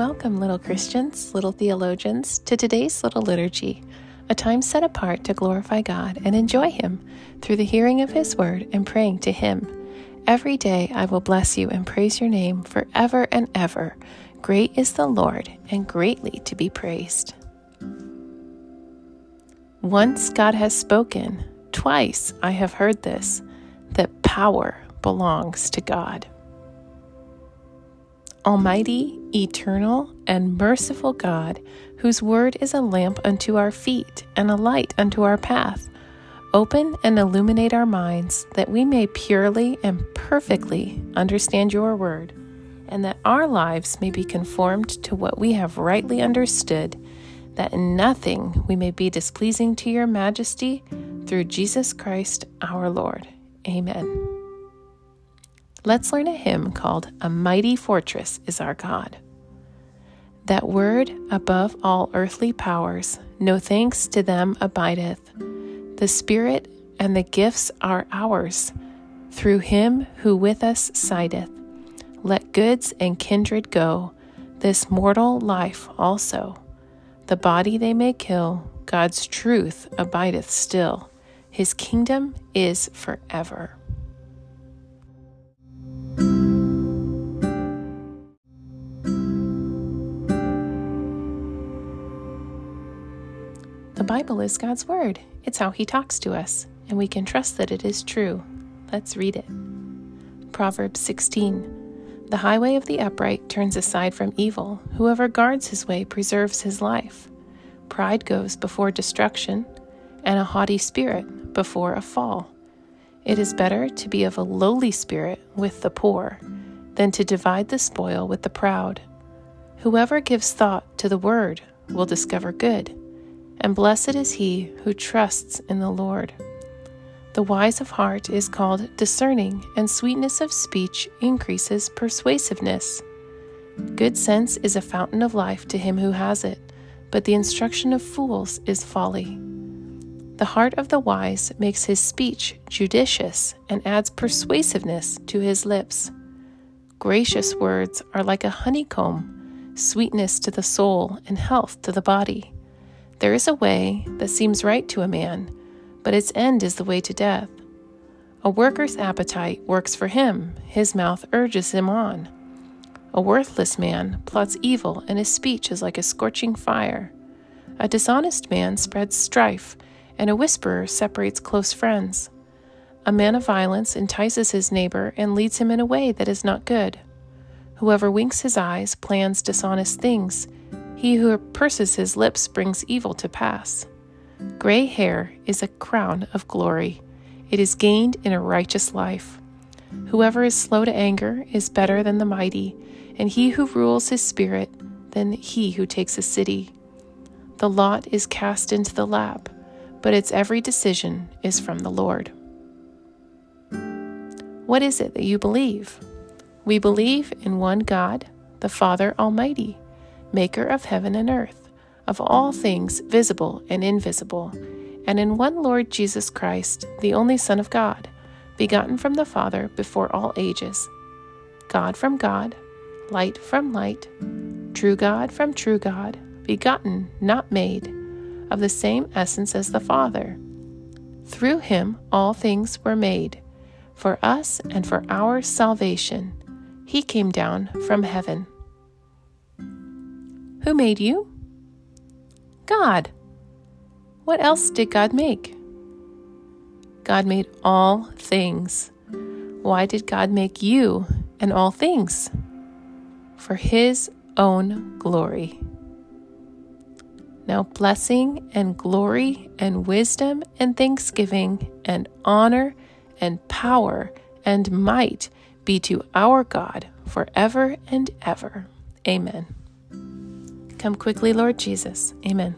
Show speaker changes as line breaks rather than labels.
Welcome, little Christians, little theologians, to today's little liturgy, a time set apart to glorify God and enjoy Him through the hearing of His word and praying to Him. Every day I will bless you and praise your name forever and ever. Great is the Lord and greatly to be praised. Once God has spoken, twice I have heard this, that power belongs to God. Almighty, eternal, and merciful God, whose word is a lamp unto our feet and a light unto our path, open and illuminate our minds that we may purely and perfectly understand your word, and that our lives may be conformed to what we have rightly understood, that in nothing we may be displeasing to your majesty, through Jesus Christ our Lord. Amen. Let's learn a hymn called A Mighty Fortress is Our God. That word above all earthly powers, no thanks to them abideth. The Spirit and the gifts are ours, through him who with us sideth. Let goods and kindred go, this mortal life also. The body they may kill, God's truth abideth still. His kingdom is forever. The Bible is God's Word. It's how He talks to us, and we can trust that it is true. Let's read it. Proverbs 16 The highway of the upright turns aside from evil. Whoever guards his way preserves his life. Pride goes before destruction, and a haughty spirit before a fall. It is better to be of a lowly spirit with the poor than to divide the spoil with the proud. Whoever gives thought to the word will discover good and blessed is he who trusts in the Lord. The wise of heart is called discerning, and sweetness of speech increases persuasiveness. Good sense is a fountain of life to him who has it, but the instruction of fools is folly. The heart of the wise makes his speech judicious and adds persuasiveness to his lips. Gracious words are like a honeycomb, sweetness to the soul and health to the body. There is a way that seems right to a man, but its end is the way to death. A worker's appetite works for him, his mouth urges him on. A worthless man plots evil, and his speech is like a scorching fire. A dishonest man spreads strife, and a whisperer separates close friends. A man of violence entices his neighbor and leads him in a way that is not good. Whoever winks his eyes plans dishonest things he who purses his lips brings evil to pass. Gray hair is a crown of glory. It is gained in a righteous life. Whoever is slow to anger is better than the mighty, and he who rules his spirit than he who takes a city. The lot is cast into the lap, but its every decision is from the Lord. What is it that you believe? We believe in one God, the Father Almighty maker of heaven and earth, of all things visible and invisible, and in one Lord Jesus Christ, the only Son of God, begotten from the Father before all ages, God from God, light from light, true God from true God, begotten, not made, of the same essence as the Father. Through him all things were made. For us and for our salvation, he came down from heaven. Who made you? God. What else did God make? God made all things. Why did God make you and all things? For His own glory. Now, blessing and glory and wisdom and thanksgiving and honor and power and might be to our God forever and ever. Amen. Come quickly, Lord Jesus. Amen.